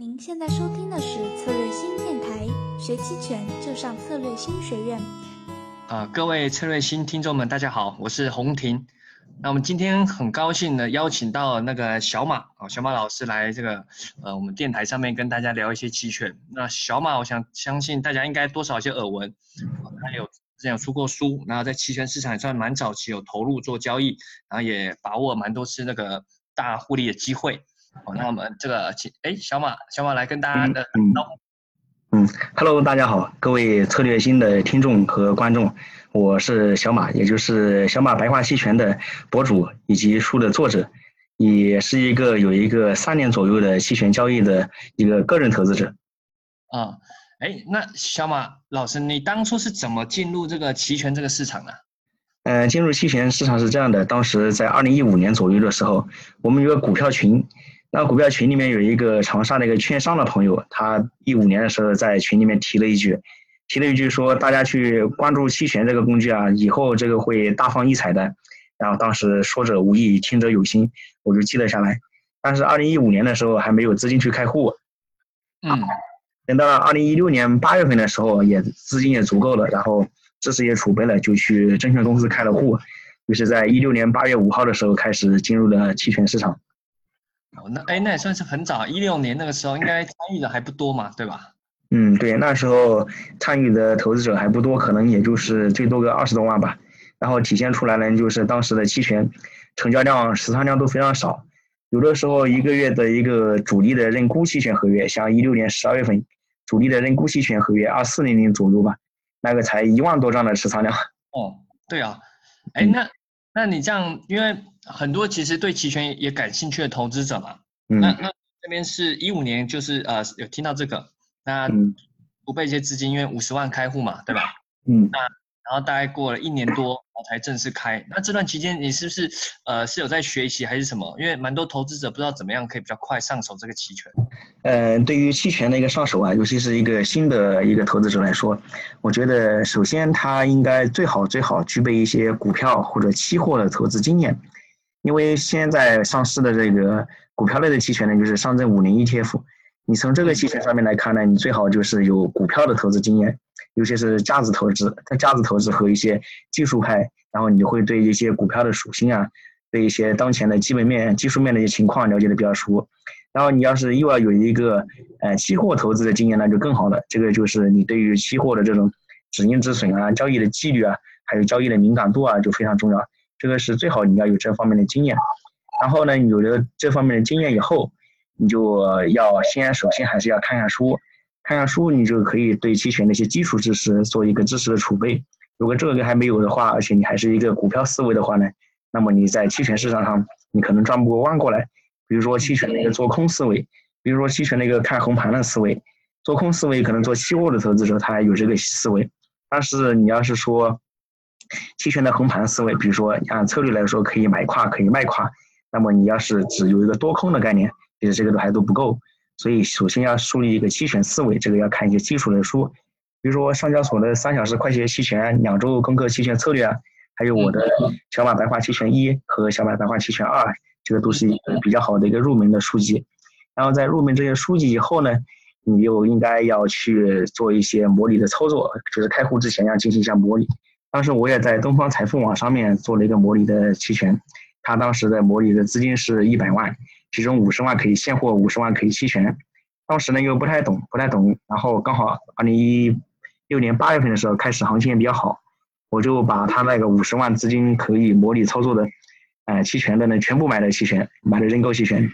您现在收听的是策略新电台，学期权就上策略新学院。啊，各位策略新听众们，大家好，我是洪婷。那我们今天很高兴的邀请到那个小马啊，小马老师来这个呃我们电台上面跟大家聊一些期权。那小马，我想相信大家应该多少有些耳闻，他有之前出过书，然后在期权市场也算蛮早期有投入做交易，然后也把握蛮多次那个大获利的机会。好，那我们这个请哎小马，小马来跟大家的招呼。嗯，Hello，大家好，各位策略新的听众和观众，我是小马，也就是小马白话期权的博主以及书的作者，也是一个有一个三年左右的期权交易的一个个人投资者。啊，哎，那小马老师，你当初是怎么进入这个期权这个市场的？嗯，进入期权市场是这样的，当时在二零一五年左右的时候，我们有个股票群。那股票群里面有一个长沙的一个券商的朋友，他一五年的时候在群里面提了一句，提了一句说大家去关注期权这个工具啊，以后这个会大放异彩的。然后当时说者无意，听者有心，我就记了下来。但是二零一五年的时候还没有资金去开户，嗯，等到二零一六年八月份的时候，也资金也足够了，然后知识也储备了，就去证券公司开了户，于是在一六年八月五号的时候开始进入了期权市场。哦，那哎，那也算是很早，一六年那个时候应该参与的还不多嘛，对吧？嗯，对，那时候参与的投资者还不多，可能也就是最多个二十多万吧。然后体现出来呢，就是当时的期权成交量、持仓量都非常少，有的时候一个月的一个主力的认沽期权合约，像一六年十二月份主力的认沽期权合约二四零零左右吧，那个才一万多张的持仓量。哦，对啊，哎，那那你这样，因为。很多其实对期权也感兴趣的投资者嘛，那那这边是一五年，就是呃有听到这个，那不备一些资金，因为五十万开户嘛，对吧？嗯，那然后大概过了一年多，我才正式开。那这段期间你是不是呃是有在学习还是什么？因为蛮多投资者不知道怎么样可以比较快上手这个期权。嗯，对于期权的一个上手啊，尤其是一个新的一个投资者来说，我觉得首先他应该最好最好具备一些股票或者期货的投资经验。因为现在上市的这个股票类的期权呢，就是上证五零 ETF。你从这个期权上面来看呢，你最好就是有股票的投资经验，尤其是价值投资、它价值投资和一些技术派，然后你会对一些股票的属性啊，对一些当前的基本面、技术面的一些情况了解的比较熟。然后你要是又要有一个呃期货投资的经验，那就更好了。这个就是你对于期货的这种止盈止损啊、交易的纪律啊，还有交易的敏感度啊，就非常重要。这个是最好你要有这方面的经验，然后呢，有了这方面的经验以后，你就要先首先还是要看看书，看看书，你就可以对期权的一些基础知识做一个知识的储备。如果这个还没有的话，而且你还是一个股票思维的话呢，那么你在期权市场上你可能转不过弯过来。比如说期权的一个做空思维，比如说期权的一个看红盘的思维，做空思维可能做期货的投资者他有这个思维，但是你要是说。期权的横盘思维，比如说按策略来说，可以买跨，可以卖跨。那么你要是只有一个多空的概念，其实这个都还都不够。所以首先要树立一个期权思维，这个要看一些基础的书，比如说上交所的三小时快捷期权、两周攻克期权策略啊，还有我的小马白话期权一和小马白话期权二，这个都是一个比较好的一个入门的书籍。然后在入门这些书籍以后呢，你就应该要去做一些模拟的操作，就是开户之前要进行一下模拟。当时我也在东方财富网上面做了一个模拟的期权，他当时的模拟的资金是一百万，其中五十万可以现货，五十万可以期权。当时呢又不太懂，不太懂，然后刚好二零一六年八月份的时候开始行情也比较好，我就把他那个五十万资金可以模拟操作的，呃，期权的呢全部买了期权，买了认购期权。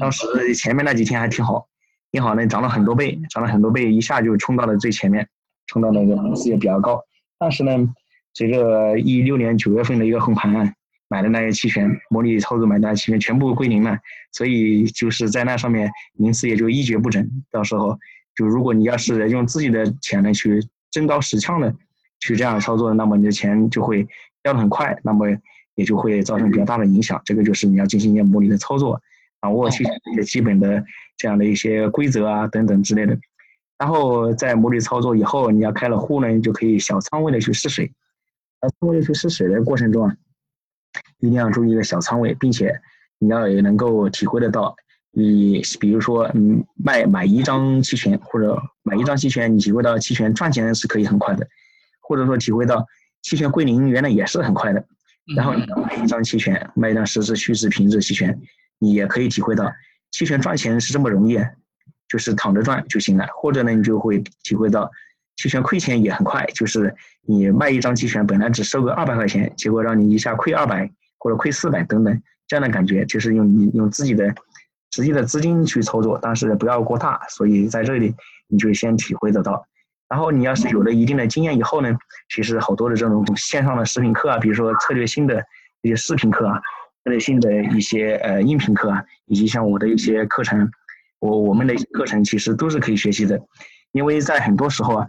当时前面那几天还挺好，挺好呢，涨了很多倍，涨了很多倍，一下就冲到了最前面，冲到那个公司也比较高。但是呢。随着一六年九月份的一个横盘，买的那些期权模拟操作买的那些期权全部归零了，所以就是在那上面名次也就一蹶不振。到时候就如果你要是用自己的钱呢去真刀实枪的去这样操作，那么你的钱就会掉的很快，那么也就会造成比较大的影响。这个就是你要进行一些模拟的操作，掌握期权一些基本的这样的一些规则啊等等之类的。然后在模拟操作以后，你要开了户呢，你就可以小仓位的去试水。小仓位的去试水的过程中啊，一定要注意一个小仓位，并且你要也能够体会得到，你比如说，嗯，卖买一张期权或者买一张期权，你体会到期权赚钱是可以很快的，或者说体会到期权归零原来也是很快的。然后你买一张期权，卖一张实质、虚值、平值期权，你也可以体会到期权赚钱是这么容易，就是躺着赚就行了。或者呢，你就会体会到期权亏钱也很快，就是你卖一张期权本来只收个二百块钱，结果让你一下亏二百或者亏四百等等这样的感觉，就是用你用自己的实际的资金去操作，但是不要过大。所以在这里你就先体会得到。然后你要是有了一定的经验以后呢，其实好多的这种线上的视频课啊，比如说策略性的一些视频课啊，策略性的一些呃音频课啊，以及像我的一些课程，我我们的课程其实都是可以学习的，因为在很多时候啊，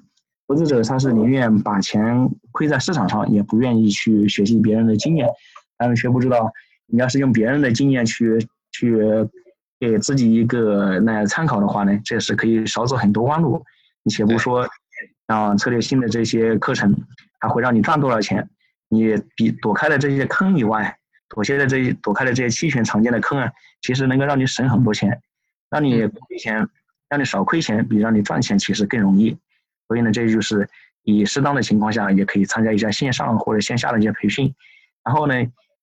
投资者他是宁愿把钱亏在市场上，也不愿意去学习别人的经验，他们却不知道，你要是用别人的经验去去给自己一个那参考的话呢，这是可以少走很多弯路，你且不说。像策略性的这些课程，它会让你赚多少钱？你比躲开了这些坑以外，躲开了这些躲开了这些期权常见的坑啊，其实能够让你省很多钱，让你亏钱，让你少亏钱，比让你赚钱其实更容易。所以呢，这就是你适当的情况下，也可以参加一下线上或者线下的一些培训。然后呢，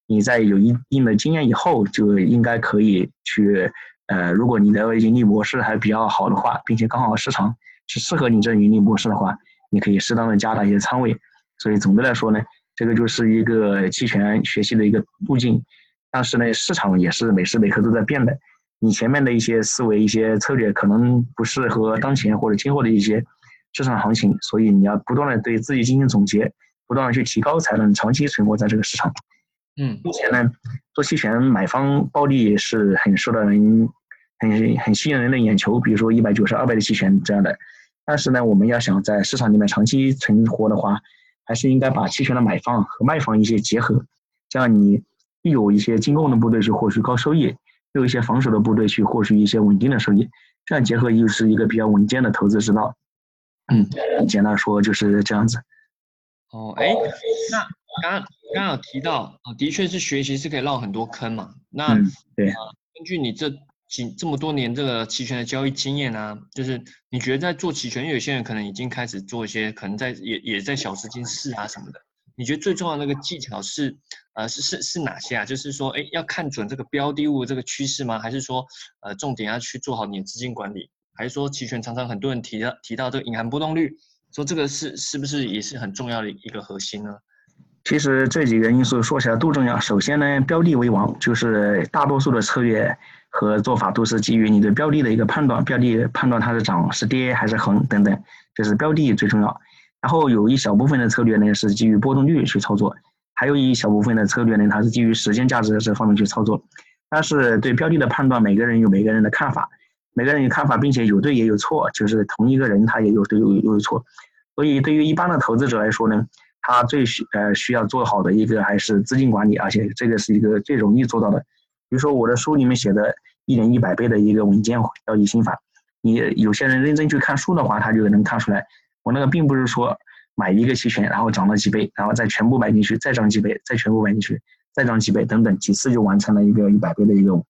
你在有一定的经验以后，就应该可以去，呃，如果你的盈利模式还比较好的话，并且刚好市场。是适合你这盈利模式的话，你可以适当的加大一些仓位。所以总的来说呢，这个就是一个期权学习的一个路径。但是呢，市场也是每时每刻都在变的。你前面的一些思维、一些策略可能不适合当前或者今后的一些市场行情，所以你要不断的对自己进行总结，不断的去提高，才能长期存活在这个市场。嗯，目前呢，做期权买方暴利是很受到人很很吸引人的眼球，比如说一百九十二倍的期权这样的。但是呢，我们要想在市场里面长期存活的话，还是应该把期权的买方和卖方一些结合，这样你既有一些进攻的部队去获取高收益，又有一些防守的部队去获取一些稳定的收益，这样结合又是一个比较稳健的投资之道。嗯，简单说就是这样子。哦，哎，那刚刚刚有提到，哦，的确是学习是可以绕很多坑嘛。那对，啊根据你这。几这么多年这个期权的交易经验啊，就是你觉得在做期权，因为有些人可能已经开始做一些，可能在也也在小资金试啊什么的。你觉得最重要的那个技巧是，呃，是是是哪些啊？就是说，哎，要看准这个标的物这个趋势吗？还是说，呃，重点要去做好你的资金管理？还是说，期权常常很多人提到提到这个隐含波动率，说这个是是不是也是很重要的一个核心呢？其实这几个因素说起来都重要。首先呢，标的为王，就是大多数的策略。和做法都是基于你对标的的一个判断，标的判断它是涨是跌还是横等等，这是标的最重要。然后有一小部分的策略呢是基于波动率去操作，还有一小部分的策略呢它是基于时间价值这方面去操作。但是对标的的判断，每个人有每个人的看法，每个人有看法，并且有对也有错，就是同一个人他也有对有有错。所以对于一般的投资者来说呢，他最需呃需要做好的一个还是资金管理，而且这个是一个最容易做到的。比如说我的书里面写的。一年一百倍的一个稳健交易心法，你有些人认真去看书的话，他就能看出来。我那个并不是说买一个期权，然后涨了几倍，然后再全部买进去，再涨几倍，再全部买进去，再涨几倍等等，几次就完成了一个一百倍的一个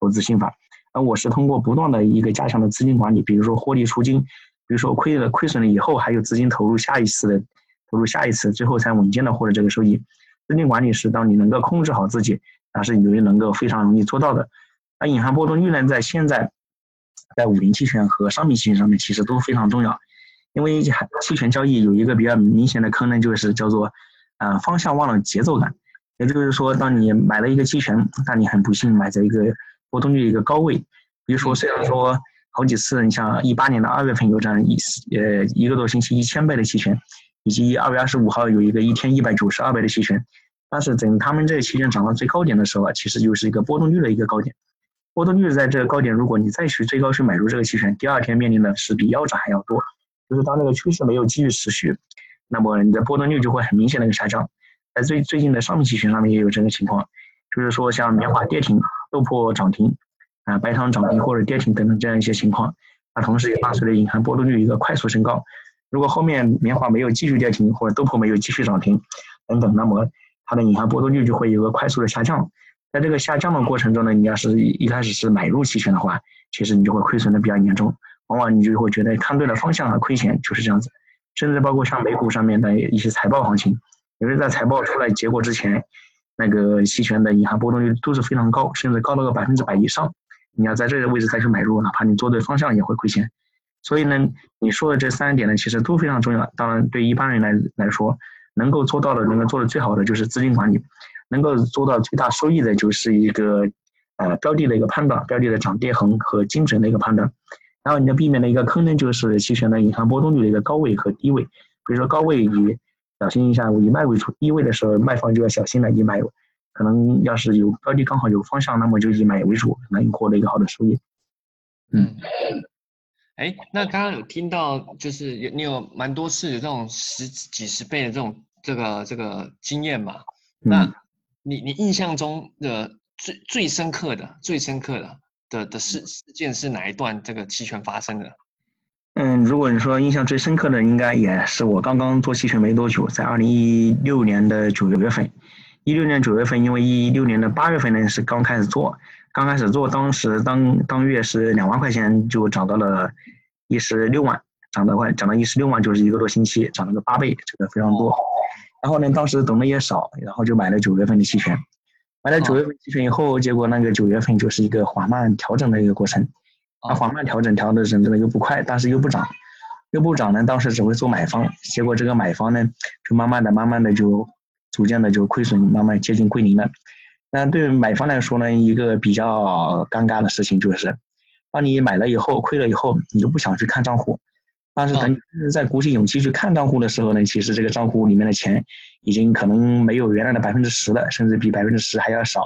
投资心法。而我是通过不断的一个加强的资金管理，比如说获利出金，比如说亏了亏损了以后，还有资金投入下一次的投入下一次，最后才稳健的获得这个收益。资金管理是当你能够控制好自己，那是你能够非常容易做到的。那隐含波动率呢，在现在，在五零期权和商品期权上面其实都非常重要，因为期权交易有一个比较明显的坑呢，就是叫做，呃，方向忘了节奏感。也就是说，当你买了一个期权，但你很不幸买在一个波动率一个高位，比如说虽然说好几次，你像一八年的二月份有这样一呃一个多星期一千倍的期权，以及二月二十五号有一个一天一百九十二倍的期权，但是等他们这个期权涨到最高点的时候啊，其实就是一个波动率的一个高点。波动率在这个高点，如果你再去最高去买入这个期权，第二天面临的是比腰斩还要多。就是当这个趋势没有继续持续，那么你的波动率就会很明显的一个下降。在最最近的商品期权上面也有这个情况，就是说像棉花跌停、豆粕涨停、啊白糖涨停或者跌停等等这样一些情况，它同时也伴随着隐含波动率一个快速升高。如果后面棉花没有继续跌停或者豆粕没有继续涨停等等，那么它的隐含波动率就会有个快速的下降。在这个下降的过程中呢，你要是一开始是买入期权的话，其实你就会亏损的比较严重，往往你就会觉得看对了方向而亏钱，就是这样子。甚至包括像美股上面的一些财报行情，有的在财报出来结果之前，那个期权的银行波动率都是非常高，甚至高到个百分之百以上。你要在这个位置再去买入，哪怕你做对方向也会亏钱。所以呢，你说的这三点呢，其实都非常重要。当然，对一般人来来说，能够做到的，能够做的最好的就是资金管理，能够做到最大收益的，就是一个呃标的的一个判断，标的的涨跌横和精准的一个判断。然后你要避免的一个坑呢，就是期权的银行波动率的一个高位和低位。比如说高位以小心一下，以卖为主；低位的时候，卖方就要小心了，以买。可能要是有标的刚好有方向，那么就以买为主，能获得一个好的收益。嗯。哎，那刚刚有听到，就是有你有蛮多次有这种十几十倍的这种这个这个经验嘛？那你你印象中的最最深刻的、最深刻的的的事事件是哪一段这个期权发生的？嗯，如果你说印象最深刻的，应该也是我刚刚做期权没多久，在二零一六年的九月份。一六年九月份，因为一六年的八月份呢是刚开始做。刚开始做，当时当当月是两万块钱，就涨到了一十六万，涨到快，涨到一十六万就是一个多星期，涨了个八倍，这个非常多。然后呢，当时懂得也少，然后就买了九月份的期权。买了九月份期权以后，结果那个九月份就是一个缓慢调整的一个过程。啊，缓慢调整，调的整个又不快，但是又不涨，又不涨呢。当时只会做买方，结果这个买方呢，就慢慢的、慢慢的就逐渐的就亏损，慢慢接近归零了。那对买方来说呢，一个比较尴尬的事情就是，当你买了以后亏了以后，你就不想去看账户，但是等你在鼓起勇气去看账户的时候呢，其实这个账户里面的钱已经可能没有原来的百分之十了，甚至比百分之十还要少。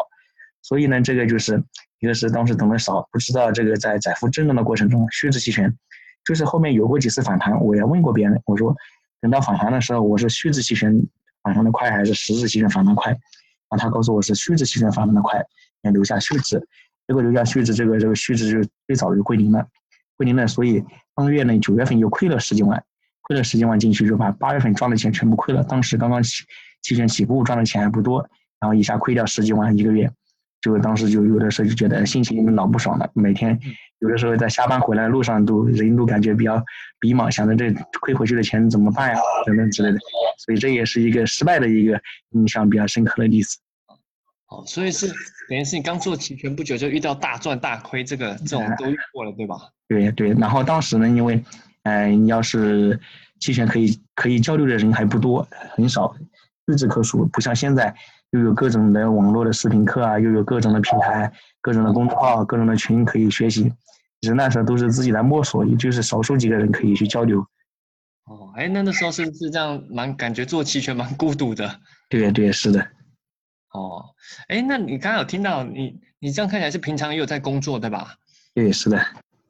所以呢，这个就是一个是当时懂得少，不知道这个在窄幅震荡的过程中虚值期权，就是后面有过几次反弹，我也问过别人，我说等到反弹的时候，我是虚值期权反弹的快还是实质期权反弹快？然后他告诉我是虚值期权反弹的快，要留下虚值，结果留下虚值，这个这个虚值就最早就归零了，归零了，所以当月呢九月份又亏了十几万，亏了十几万进去就把八月份赚的钱全部亏了。当时刚刚期期权起步赚的钱还不多，然后一下亏掉十几万一个月，就当时就有的时候就觉得心情老不爽了，每天有的时候在下班回来路上都人都感觉比较迷茫，想着这亏回去的钱怎么办呀等等之类的。所以这也是一个失败的一个印象比较深刻的例子。哦，所以是等于是你刚做期权不久就遇到大赚大亏，这个这种都遇过了，对吧？对对。然后当时呢，因为，嗯，要是期权可以可以交流的人还不多，很少，屈指可数。不像现在又有各种的网络的视频课啊，又有各种的平台、各种的公众号、各种的群可以学习。其实那时候都是自己来摸索，也就是少数几个人可以去交流。哦，哎，那那时候是不是这样？蛮感觉做期权蛮孤独的。对对，是的。哦，哎，那你刚刚有听到你你这样看起来是平常也有在工作对吧？对，是的。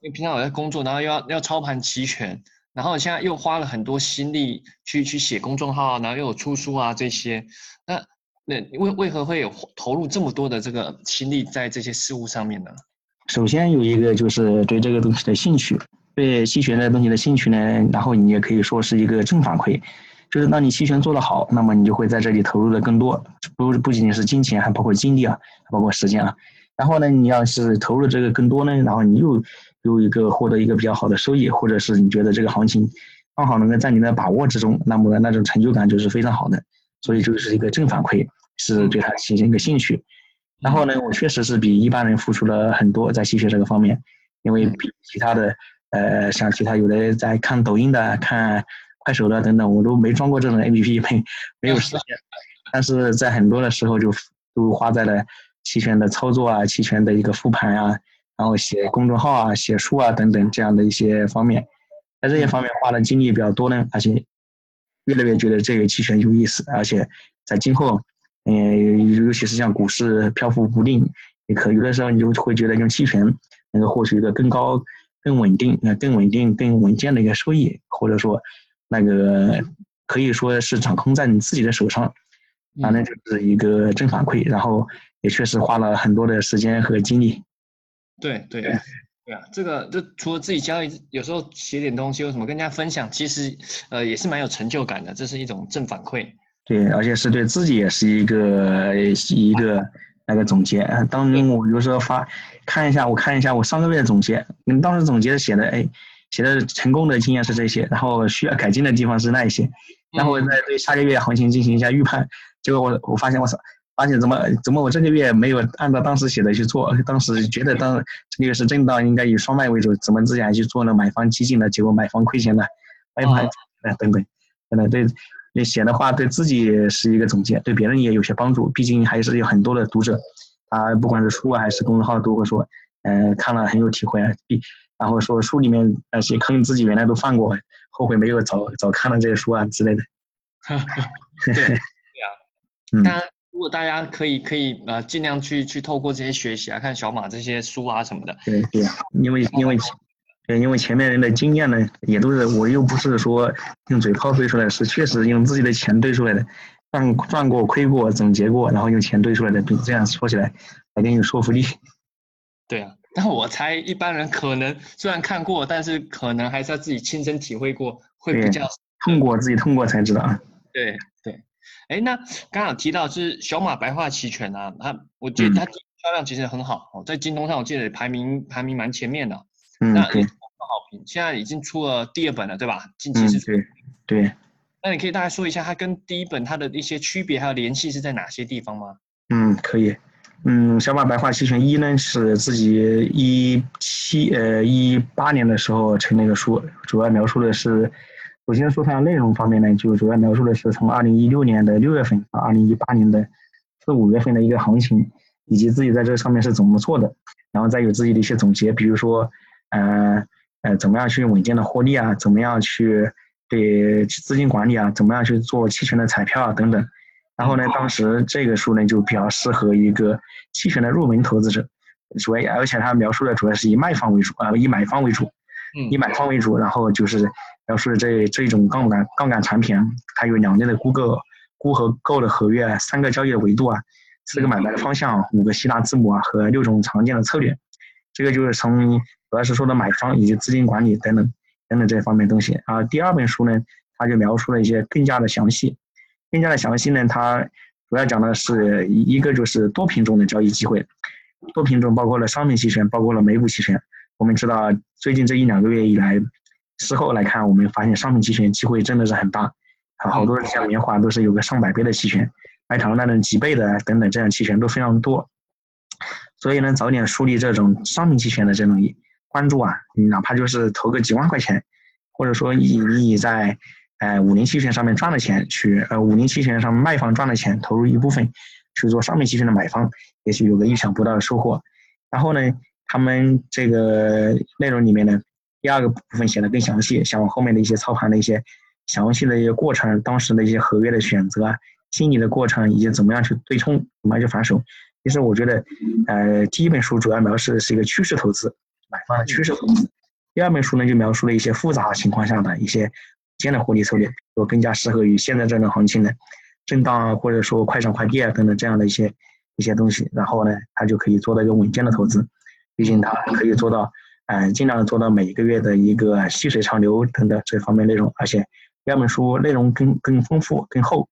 因为平常有在工作，然后又要要操盘期权，然后现在又花了很多心力去去写公众号，然后又有出书啊这些，那那为为何会有投入这么多的这个心力在这些事物上面呢？首先有一个就是对这个东西的兴趣。对期权的东西的兴趣呢，然后你也可以说是一个正反馈，就是当你期权做得好，那么你就会在这里投入的更多，不不仅仅是金钱，还包括精力啊，包括时间啊。然后呢，你要是投入这个更多呢，然后你又有一个获得一个比较好的收益，或者是你觉得这个行情刚好能够在你的把握之中，那么那种成就感就是非常好的。所以就是一个正反馈，是对它形成一个兴趣。然后呢，我确实是比一般人付出了很多在期权这个方面，因为比其他的。呃，像其他有的在看抖音的、看快手的等等，我都没装过这种 APP，没没有时间。但是在很多的时候就都花在了期权的操作啊、期权的一个复盘啊，然后写公众号啊、写书啊等等这样的一些方面，在这些方面花的精力比较多呢，而且越来越觉得这个期权有意思，而且在今后，嗯，尤其是像股市漂浮不定，也可有的时候你就会觉得用期权能够获取一个更高。更稳定，呃，更稳定、更稳健的一个收益，或者说，那个可以说是掌控在你自己的手上，反正就是一个正反馈。然后也确实花了很多的时间和精力。对对对啊，这个就除了自己交易，有时候写点东西，有什么跟人家分享，其实呃也是蛮有成就感的，这是一种正反馈。对，而且是对自己也是一个一个那个总结。当我有时候发看一下，我看一下我上个月的总结，嗯，当时总结写的，哎，写的成功的经验是这些，然后需要改进的地方是那一些，然后我再对下个月行情进行一下预判。结果我我发现我操，发现怎么怎么我这个月没有按照当时写的去做，当时觉得当这个月是震荡，应该以双卖为主，怎么自己还去做了买方激进的，结果买方亏钱了，卖盘呃等等，等等对。你写的话对自己是一个总结，对别人也有些帮助。毕竟还是有很多的读者，他不管是书啊还是公众号，都会说，嗯，看了很有体会。比 然后说书里面那些坑自己原来都犯过，后悔没有早早看了这些书啊之类的。对对啊，嗯，如果大家可以可以呃尽量去去透过这些学习啊，看小马这些书啊什么的。对对，因为因为。对，因为前面人的经验呢，也都是我又不是说用嘴炮堆出来，是确实用自己的钱堆出来的，赚赚过、亏过、总结过，然后用钱堆出来的，这样说起来还更有说服力。对啊，但我猜一般人可能虽然看过，但是可能还是要自己亲身体会过，会比较痛过，自己痛过才知道啊。对对，哎，那刚好提到就是小马白话期权啊，它我觉得它销量其实很好哦，在京东上我记得排名排名蛮前面的。嗯，对。好评，现在已经出了第二本了，对吧？近期是对对。那你可以大概说一下它跟第一本它的一些区别还有联系是在哪些地方吗？嗯，可以。嗯，小马白话期权一呢是自己一七呃一八年的时候成那个书，主要描述的是，首先说它内容方面呢，就主要描述的是从二零一六年的六月份到二零一八年的四五月份的一个行情，以及自己在这上面是怎么做的，然后再有自己的一些总结，比如说，呃。呃，怎么样去稳健的获利啊？怎么样去对资金管理啊？怎么样去做期权的彩票啊？等等。然后呢，当时这个书呢就比较适合一个期权的入门投资者，主要而且它描述的主要是以卖方为主啊，以买方为主，以买方为主。然后就是描述的这这种杠杆杠杆产品，它有两类的估购估和购的合约，三个交易的维度啊，四个买卖的方向，五个希腊字母啊和六种常见的策略。这个就是从。主要是说的买方以及资金管理等等等等这方面东西啊。第二本书呢，它就描述了一些更加的详细，更加的详细呢，它主要讲的是一个就是多品种的交易机会，多品种包括了商品期权，包括了美股期权。我们知道最近这一两个月以来，事后来看，我们发现商品期权机会真的是很大，啊，好多像棉花都是有个上百倍的期权，白糖那种几倍的等等这样期权都非常多。所以呢，早点树立这种商品期权的这种。关注啊，你哪怕就是投个几万块钱，或者说以你在，呃五年期权上面赚的钱去，呃五年期权上卖方赚的钱投入一部分去做商品期权的买方，也许有个意想不到的收获。然后呢，他们这个内容里面呢，第二个部分写的更详细，像我后面的一些操盘的一些详细的一些过程，当时的一些合约的选择啊，心理的过程，以及怎么样去对冲，怎么样去反手。其实我觉得，呃第一本书主要描述的是一个趋势投资。买方的趋势投资。第二本书呢，就描述了一些复杂情况下的一些间的获利策略，我更加适合于现在这种行情的震荡啊，或者说快涨快跌啊等等这样的一些一些东西。然后呢，它就可以做到一个稳健的投资，毕竟它可以做到，嗯，尽量做到每一个月的一个细水长流等等这方面内容。而且第二本书内容更更丰富、更厚、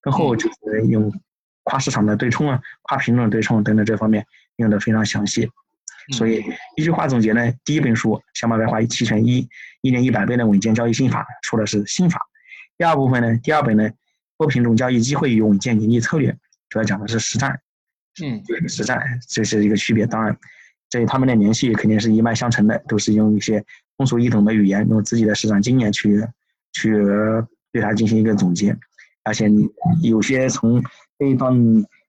更厚，就是用跨市场的对冲啊、跨品种对冲等等这方面用的非常详细。所以一句话总结呢，第一本书《小马白话期权一一年一百倍的稳健交易心法》说的是心法。第二部分呢，第二本呢，多品种交易机会与稳健盈利策略，主要讲的是实战。嗯，实战这是一个区别。当然，这他们的联系肯定是一脉相承的，都是用一些通俗易懂的语言，用自己的市场经验去去对它进行一个总结。而且你有些从这一段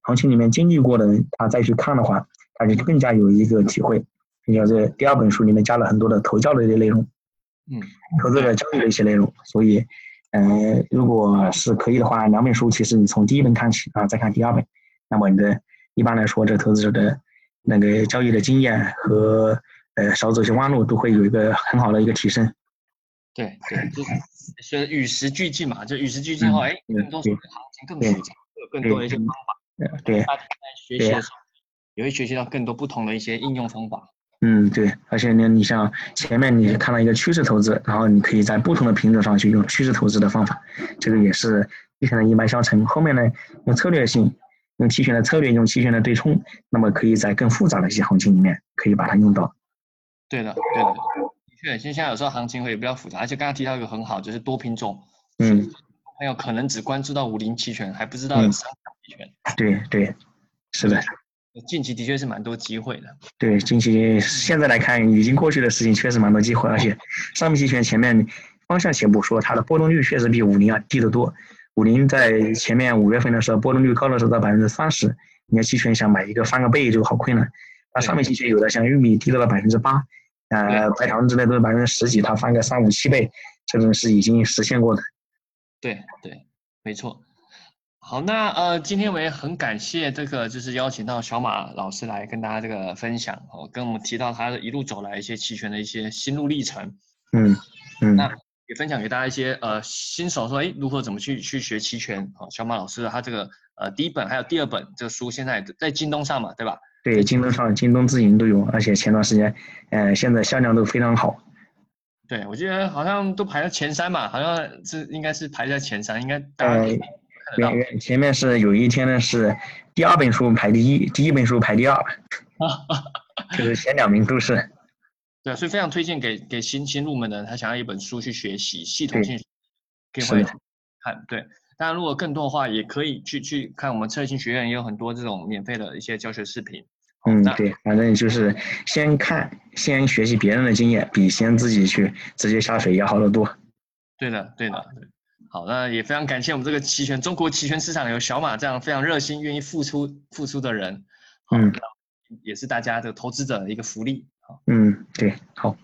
行情里面经历过的人，他再去看的话。他就更加有一个体会，并且在第二本书里面加了很多的投教的一些内容，嗯，投资者教育的一些内容。所以，呃，如果是可以的话，两本书其实你从第一本看起啊，再看第二本，那么你的一般来说，这投资者的那个交易的经验和呃少走些弯路，都会有一个很好的一个提升。对对，就是与时俱进嘛，就与时俱进后，哎，更多行情更复杂，有更多的一些方法。对，大家在学习的时候。也会学习到更多不同的一些应用方法。嗯，对，而且呢，你像前面你看到一个趋势投资，然后你可以在不同的品种上去用趋势投资的方法，这个也是非常的一脉相承。后面呢，用策略性，用期权的策略，用期权的对冲，那么可以在更复杂的一些行情里面可以把它用到。对的，对的，的确，现在有时候行情会比较复杂，而且刚刚提到一个很好，就是多品种。嗯。朋友可能只关注到五零期权，还不知道有三角期权。对对，是的。近期的确是蛮多机会的。对，近期现在来看，已经过去的事情确实蛮多机会，而且商品期权前面方向且不说，它的波动率确实比五零要低得多。五菱在前面五月份的时候，波动率高的时候到百分之三十，你看期权想买一个翻个倍就好困难。那上面期权有的像玉米低到了百分之八，呃，白糖之类都是百分之十几，它翻个三五七倍，这种是已经实现过的。对对，没错。好，那呃，今天我也很感谢这个，就是邀请到小马老师来跟大家这个分享，哦，跟我们提到他一路走来一些期权的一些心路历程。嗯嗯。那也分享给大家一些呃新手说，哎，如何怎么去去学期权？哦，小马老师他这个呃第一本还有第二本这个书现在在京东上嘛，对吧？对，京东上、京东自营都有，而且前段时间，呃，现在销量都非常好。对，我记得好像都排在前三嘛，好像是应该是排在前三，应该大家。前前面是有一天呢，是第二本书排第一，第一本书排第二，就是前两名都是。对，所以非常推荐给给新新入门的，他想要一本书去学习系统性，可以回来看。对，当然如果更多的话，也可以去去看我们策略性学院也有很多这种免费的一些教学视频。嗯，对，反正就是先看，先学习别人的经验，比先自己去直接下水要好得多。对的，对的，对。好，那也非常感谢我们这个期权，中国期权市场有小马这样非常热心、愿意付出、付出的人，嗯，也是大家的投资者的一个福利。好，嗯，对，好，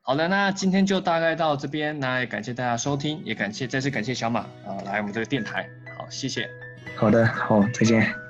好的，那今天就大概到这边，那也感谢大家收听，也感谢再次感谢小马啊来我们这个电台，好，谢谢。好的，好，再见。